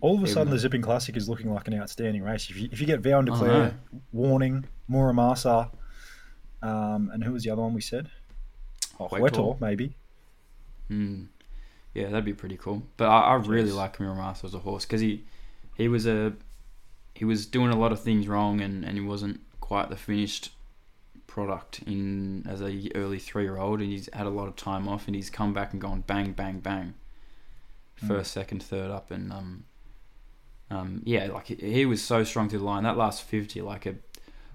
All of a even sudden, though- the Zipping Classic is looking like an outstanding race. If you, if you get Vow and Declare. Warning, Muramasa, um, and who was the other one we said? Oh, Huetor. Huetor, maybe. Hmm. Yeah, that'd be pretty cool. But I, I really Jeez. like Muramasa as a horse because he he was a he was doing a lot of things wrong and, and he wasn't quite the finished product in as a early three year old and he's had a lot of time off and he's come back and gone bang bang bang Mm. first second third up and um um yeah like he, he was so strong through the line that last 50 like a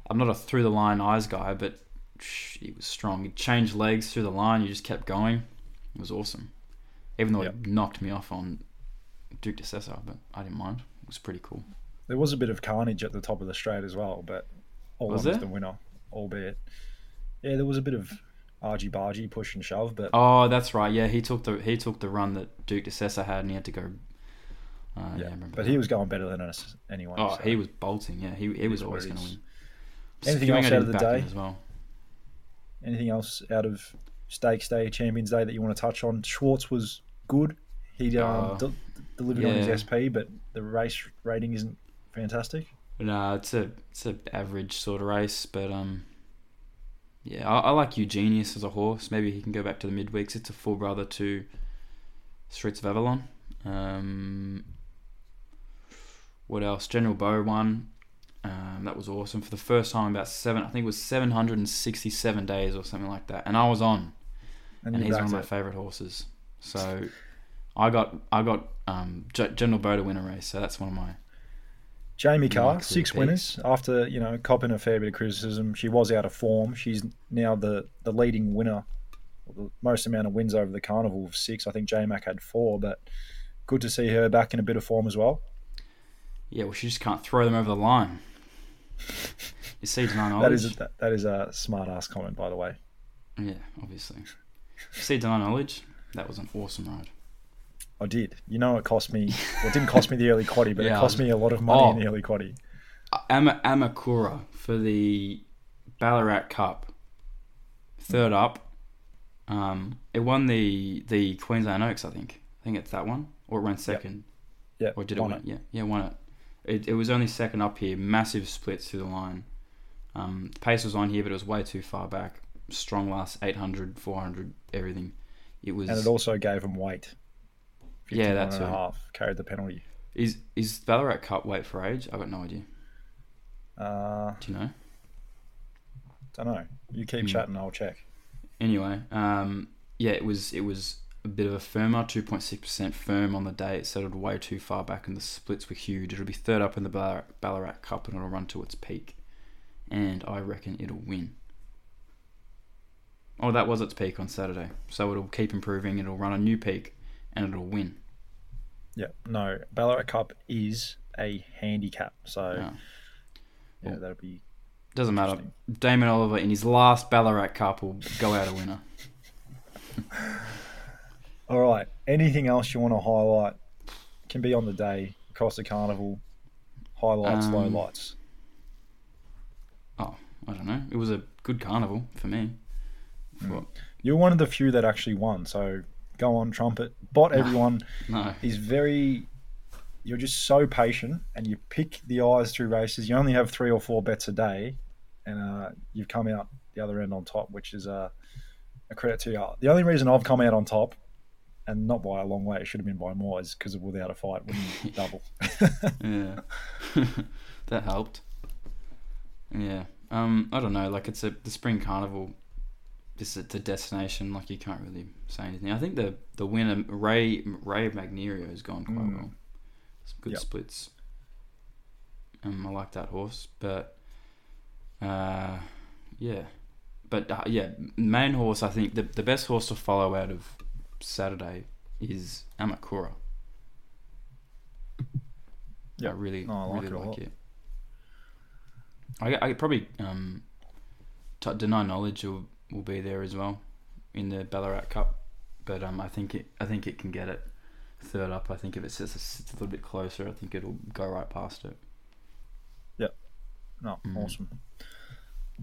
I'm not a through the line eyes guy but sh- he was strong he changed legs through the line you just kept going it was awesome even though Yep. it knocked me off on Duke De Sessa but I didn't mind it was pretty cool There was a bit of carnage at the top of the straight as well, but all Was was the winner, albeit. Yeah, there was a bit of argy bargy push and shove, but Oh, that's right. Yeah, he took the he took the run that Duke De Sessa had, and he had to go. Uh, yeah, yeah, but that. he was going better than us anyway. Oh, so. he was bolting. Yeah, he he was always going to win. Anything else out of the day? as well? Anything else out of Stakes Day, Champions Day that you want to touch on? Schwartz was good. He um, Uh, de- delivered on his SP, but the race rating isn't fantastic. No, it's a it's a average sort of race, but um, yeah, I, I like Eugenius as a horse. Maybe he can go back to the midweeks. It's a full brother to Streets of Avalon. Um, what else? General Bow won. Um, that was awesome for the first time about seven. I think it was seven hundred and sixty-seven days or something like that, and I was on. And, and he's one of my it. favourite horses. So I got I got um, G- General Bow to win a race. So that's one of my Jamie Kah, six picks. winners after you know copping a fair bit of criticism. She was out of form. She's now the the leading winner, the most amount of wins over the carnival of six. I think J Mac had four, but good to see her back in a bit of form as well. Yeah. Well, she just can't throw them over the line. You see deny knowledge. That is that, that is a smart ass comment, by the way. yeah, obviously. See deny knowledge. That was an awesome ride. I did. You know, it cost me. Well, it didn't cost me the early quaddy, but Yeah, it cost was- me a lot of money Oh. in the early quaddy. Ama- Amakura for the Ballarat Cup. Third up. Um, it won the the Queensland Oaks, I think. I think it's that one, or it ran second. Yeah, Or did it won win? Yeah, yeah, won it. It. It was only second up here. Massive splits through the line. Um, the pace was on here, but it was way too far back. Strong last 800, 400, everything. It was. And it also gave him weight. Yeah, that's and a half carried the penalty. is is Ballarat Cup weight for age? I've got no idea. Uh, Do you know? don't know. You keep Hmm. chatting, I'll check. Anyway, um, yeah, it was it was a bit of a firmer, two point six percent firm on the day. It settled way too far back, and the splits were huge. It'll be third up in the Ballarat, Ballarat Cup, and it'll run to its peak. And I reckon it'll win. Oh, that was its peak on Saturday, so it'll keep improving. It'll run a new peak, and it'll win. Yeah, no. Ballarat Cup is a handicap, so Yeah. yeah, Well, that'll be Doesn't matter. Damien Oliver in his last Ballarat Cup will go out a winner. [laughs] all right. Anything else you want to highlight? Can be on the day across the carnival. Highlights, Um, lowlights. Oh, I don't know. It was a good carnival for me. For- You're one of the few that actually won, so go on, trumpet. Bot No. everyone. [laughs] No. He's very. you're just so patient and you pick the eyes through races. You only have three or four bets a day, and uh, you've come out the other end on top, which is uh, a credit to you. The only reason I've come out on top, and not by a long way, it should have been by more, is because of without a fight winning [laughs] double. yeah, [laughs] that helped. Yeah, um, I don't know. Like it's a the spring carnival. This it's a destination. Like you can't really say anything. I think the the winner Ray Ray Magnerio has gone quite Mm. well. Some good Yep. splits. Um, I like that horse, but uh, yeah, but uh, yeah, main horse. I think the the best horse to follow out of Saturday is Amakura. I really, No, I like really it like it. I, I probably um, t- deny knowledge will, will be there as well in the Ballarat Cup, but um, I think it I think it can get it third up. I think if it sits, sits a little bit closer, I think it'll go right past it. No, Mm. awesome.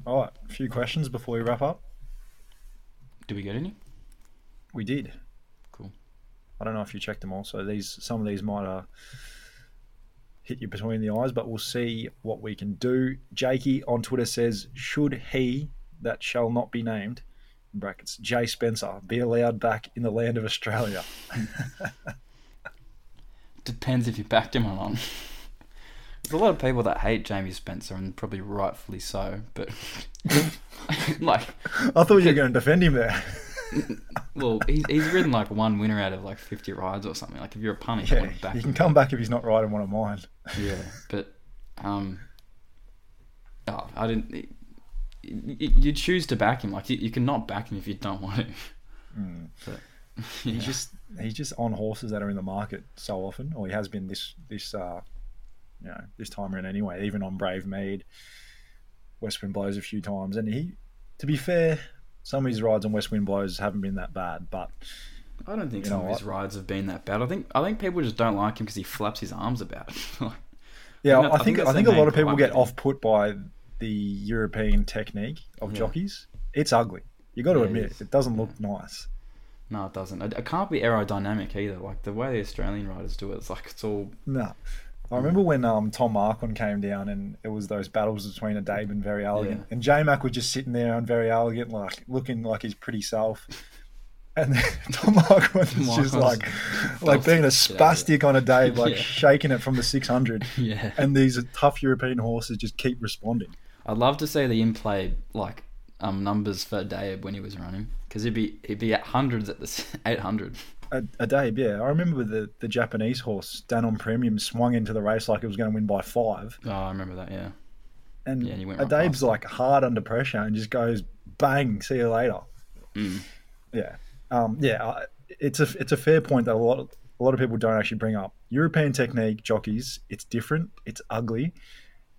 All right, a few questions before we wrap up. Did we get any? We did. Cool. I don't know if you checked them all, so these some of these might uh, hit you between the eyes, but we'll see what we can do. Jakey on Twitter says, "Should he that shall not be named in brackets Jay Spencer be allowed back in the land of Australia?" [laughs] Depends if you backed him or not. There's a lot of people that hate Jamie Spencer, and probably rightfully so. But [laughs] [laughs] like, I thought you were going to defend him there. [laughs] well, he's he's ridden like one winner out of like 50 rides or something. Like, if you're a punny, I yeah, you can come back if he's not riding one of mine. Yeah, [laughs] but um, oh, I didn't. You choose to back him. Like you, you can not back him if you don't want to. Mm. [laughs] But He's just he's just on horses that are in the market so often, or he has been this this uh, you know this time around anyway. Even on Brave Mead, West Wind blows a few times, and he, to be fair, some of his rides on West Wind blows haven't been that bad. But I don't think some know of his what? rides have been that bad. I think I think people just don't like him because he flaps his arms about. [laughs] Yeah, I that- I think think I think, a lot of people get off put by the European technique of Yeah. jockeys. It's ugly. You got to Yeah, it admit, is. it, doesn't look nice. no, it doesn't. It, it can't be aerodynamic either. Like the way the Australian riders do it, it's like it's all. No. I remember when um, Tom Marquand came down and it was those battles between Addeybb and Verry Elegant. Yeah. And J Mac was just sitting there and Verry Elegant, like looking like his pretty self. And [laughs] Tom Marquand was just like, [laughs] like being a spastic on Addeybb, [laughs] like yeah. shaking it from the 600. Yeah. And these tough European horses just keep responding. I'd love to see the in play like um, numbers for Dave when he was running because he'd be he'd be at hundreds at the 800 a, Addeybb, yeah. I remember the, the Japanese horse, Danon Premium, swung into the race like it was going to win by five. Oh, I remember that, yeah. And, yeah, and Dabe's like hard under pressure and just goes, bang, see you later. Mm. Yeah. Um, yeah, it's a, it's a fair point that a lot, of, a lot of people don't actually bring up. European technique jockeys, it's different, it's ugly,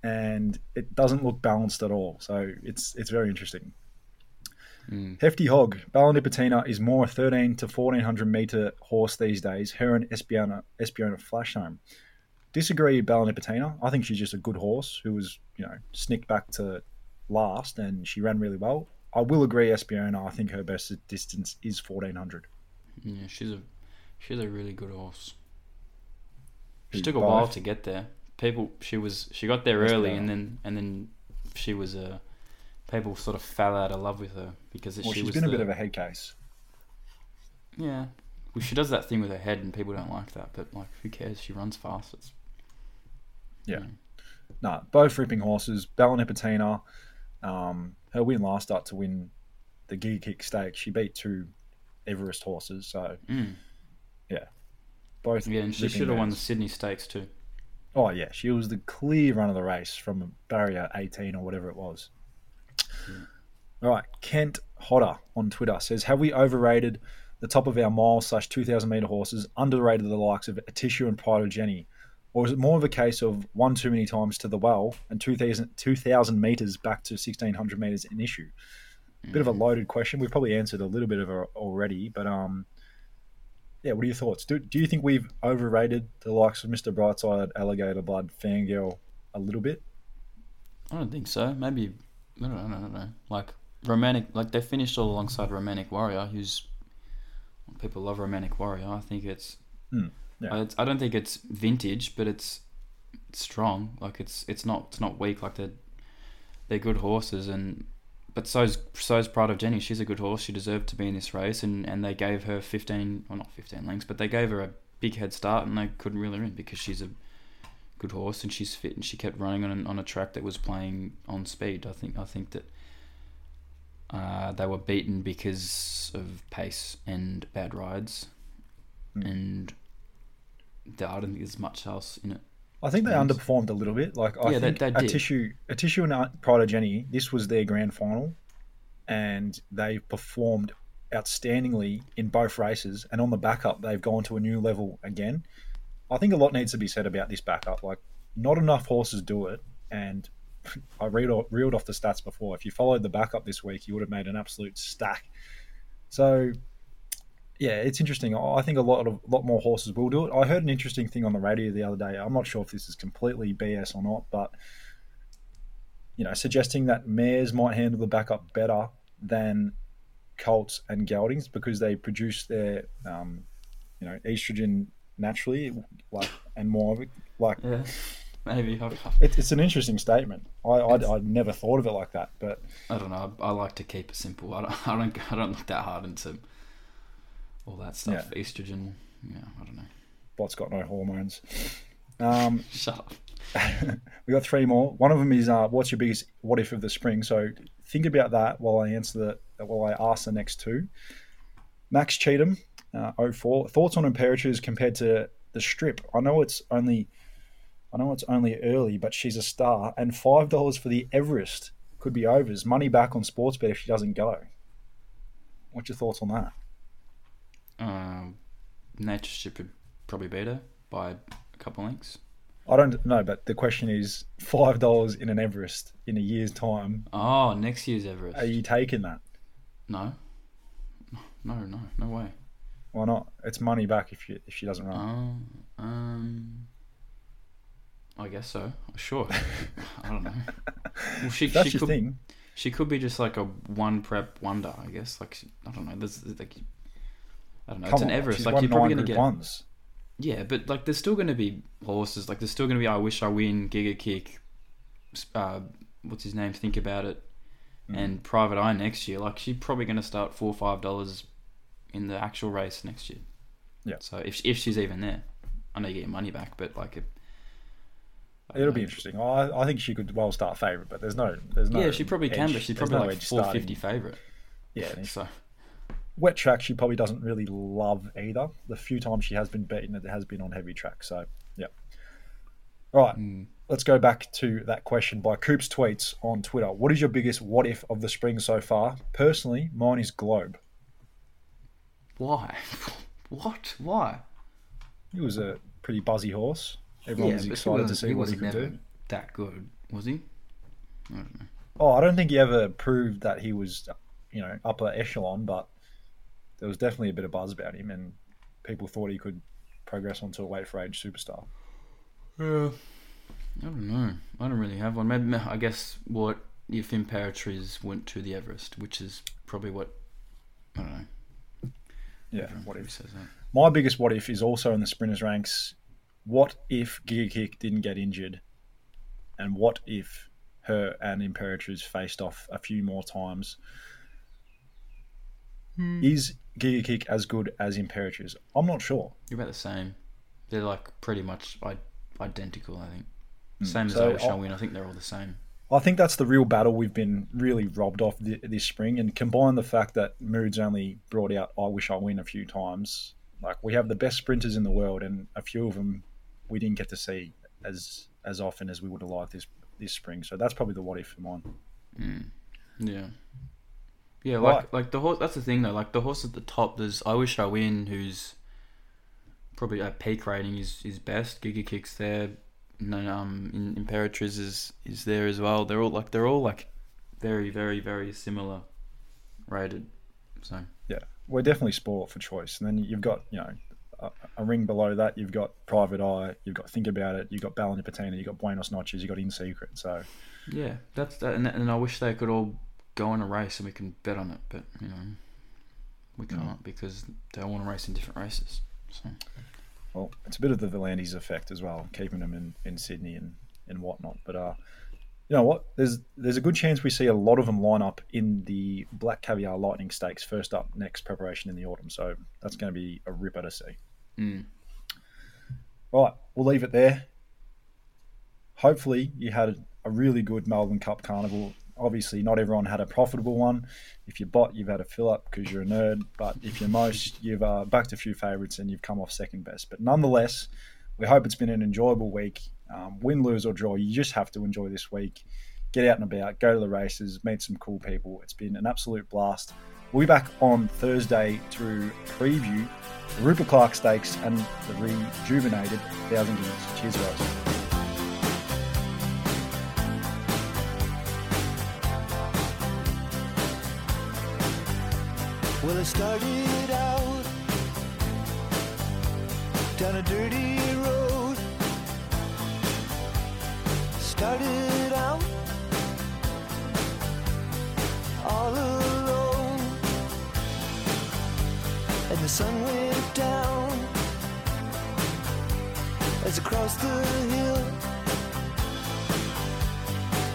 and it doesn't look balanced at all. So it's, it's very interesting. Mm. Hefty Hog, Bella Nipotina is more a 13 to 1400 meter horse these days. Her and Espiona Espiona Flash Home. Disagree, Bella Nipotina. I think she's just a good horse who was you know snicked back to last and she ran really well. I will agree, Espiona. I think her best distance is 1400. Yeah, she's a she's a really good horse. She took a both? while to get there. People, she was she got there early, and then and then she was a. people sort of fell out of love with her because Well, she she's was been a bit of a head case. yeah. Well, she does that thing with her head, and people don't like that. But like, who cares? She runs fast. It's Yeah. No, both ripping horses. Bella Nipotina, um, her win last start to win the Gilgai Stakes. She beat two Everest horses, so Mm. both. Yeah, and she should have won the. Sydney Stakes too. Oh yeah, she was the clear run of the race from barrier 18 or whatever it was. All right, Kent Hodder on Twitter says, "Have we overrated the top of our mile slash 2,000 meter horses? Underrated the likes of Atishu and Pride of Jenny, or is it more of a case of one too many times to the well and 2,000 2,000 meters back to 1,600 meters an issue?" Bit of a loaded question. We've probably answered a little bit of it already, but um, yeah. What are your thoughts? Do, do you think we've overrated the likes of Mr. Brightside, Alligator Blood, Fangirl a little bit? I don't think so. Maybe I don't know. I don't know. Like romantic, like they finished all alongside Romantic Warrior, who's people love Romantic Warrior. I think it's Hmm. Yeah. It's, I don't think it's vintage, but it's, it's strong. Like it's it's not it's not weak. Like they're they're good horses, and but so's so's Pride of Jenny. She's a good horse. She deserved to be in this race, and, and they gave her fifteen, well not fifteen lengths, but they gave her a big head start, and they couldn't reel her in because she's a good horse and she's fit, and she kept running on an, on a track that was playing on speed. I think I think that. Uh, they were beaten because of pace and bad rides, Mm. and there, I don't think there's much else in it. I think they underperformed a little bit. Like I Yeah, think they a did. tissue, Atishu and a Pride of Jenny. This was their grand final, and they performed outstandingly in both races. And on the backup, they've gone to a new level again. I think a lot needs to be said about this backup. Like, not enough horses do it, and [laughs] I read off, reeled off the stats before. If you followed the backup this week, you would have made an absolute stack. So, yeah, it's interesting. I think a lot of lot more horses will do it. I heard an interesting thing on the radio the other day. I'm not sure if this is completely BS or not, but you know, suggesting that mares might handle the backup better than colts and geldings because they produce their, um, you know, estrogen naturally, like and more of it. Like Yeah, maybe. It, it's an interesting statement. I I I'd never thought of it like that, but I don't know. I, I like to keep it simple. I don't. [laughs] I don't. I don't look that hard into all that stuff. Estrogen. Yeah, I don't know. bot's got no hormones. Um, [laughs] Shut up. [laughs] we got three more. One of them is uh, what's your biggest what if of the spring? So think about that while I answer the while I ask the next two. Max Cheatham, uh, 04. Thoughts on Imperatriz compared to the strip? I know it's only I know it's only early, but she's a star. And five dollars for the Everest could be overs. Money back on Sportsbet if she doesn't go. What's your thoughts on that? Um, Nature Strip would probably beat her by a couple links. I don't know, but the question is five dollars in an Everest in a year's time. Oh, next year's Everest. Are you taking that? No. No, no, no way. Why not? It's money back if you if she doesn't run. Oh, um, I guess so. Sure. [laughs] I don't know. Well, she that's she could thing. she could be just like a one prep wonder. I guess. Like she, I don't know. There's there's, like I don't know. Come it's an on, Everest. Like you're probably gonna get ones. yeah, but like there's still gonna be horses. Like there's still gonna be I wish I win, Giga Kick, uh, what's his name? Think about it, Mm. and Private Eye next year. Like she's probably gonna start four or five dollars in the actual race next year. Yeah. So if if she's even there, I know you get your money back, but like It, It'll be interesting. I, I think she could well start favourite, but there's no there's no. yeah, she probably can, but she's probably no like edge four starting. favorite. Yeah, So wet track she probably doesn't really love either. The few times she has been beaten, it has been on heavy track. So yeah. All right, mm, let's go back to that question by Coop's tweets on Twitter. What is your biggest what if of the spring so far? Personally, mine is Globe. Why? [laughs] what? Why? He was a pretty buzzy horse. Everyone was excited to see he what he could never do. That good was he? I don't know. Oh, I don't think he ever proved that he was, you know, upper echelon, but there was definitely a bit of buzz about him, and people thought he could progress onto a weight for age superstar. Yeah. I don't know. I don't really have one. Maybe I guess what if Imperatriz went to the Everest, which is probably what I don't know. Yeah, what if? says that. My biggest what if is also in the sprinters ranks. What if Giga Kick didn't get injured, and what if her and Imperatriz faced off a few more times? Is Giga Kick as good as Imperatriz? I'm not sure. You're about the same. They're like pretty much I- identical. I think. Hmm. Same as So I I'll- win. I think they're all the same. I think that's the real battle we've been really robbed off thi- this spring, and combine the fact that Moods only brought out "I wish I win" a few times. Like we have the best sprinters in the world, and a few of them we didn't get to see as as often as we would have liked this this spring. So that's probably the what if for mine. Mm. Yeah. Yeah, Right. like like the horse. That's the thing though. Like the horse at the top, there's I wish I win. Who's probably at peak rating is is best. Giga kicks there. Um, in, Imperatriz is is there as well. They're all like they're all like very very very similar rated. So yeah, We're definitely sport for choice, and then you've got you know a, a ring below that. You've got Private Eye. You've got Think About It. You've got Bella Nipotina. You've got Buenos Noches. You've got In Secret. So yeah, that's that. And, and I wish they could all go on a race and we can bet on it, but you know we can't because they all want to race in different races. So well, it's a bit of the V'landys effect as well, keeping them in, in Sydney and, and whatnot. But uh, you know what? There's there's a good chance we see a lot of them line up in the Black Caviar Lightning Stakes first up next preparation in the autumn. So that's going to be a ripper to see. Mm. Right, we'll leave it there. Hopefully, you had a really good Melbourne Cup Carnival. Obviously, not everyone had a profitable one. If you bot, you've had a fill up because you're a nerd. But if you're most, you've uh, backed a few favourites and you've come off second best. But nonetheless, we hope it's been an enjoyable week. Um, win, lose, or draw, you just have to enjoy this week. Get out and about, go to the races, meet some cool people. It's been an absolute blast. We'll be back on Thursday to preview the Rupert Clarke Stakes and the rejuvenated Thousand Guineas. Cheers, guys. Started out down a dirty road. Started out all alone, and the sun went down as I crossed the hill,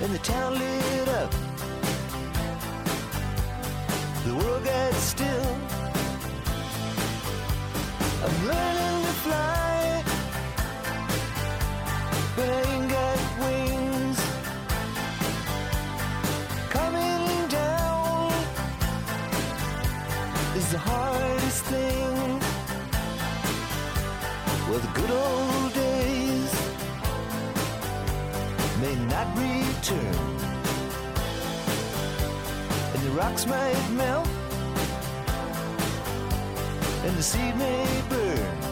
and the town lit up the world gets still. I'm learning to fly, but got wings. Coming down is the hardest thing. Well, the good old days may not return rocks might melt, and the seed may burn.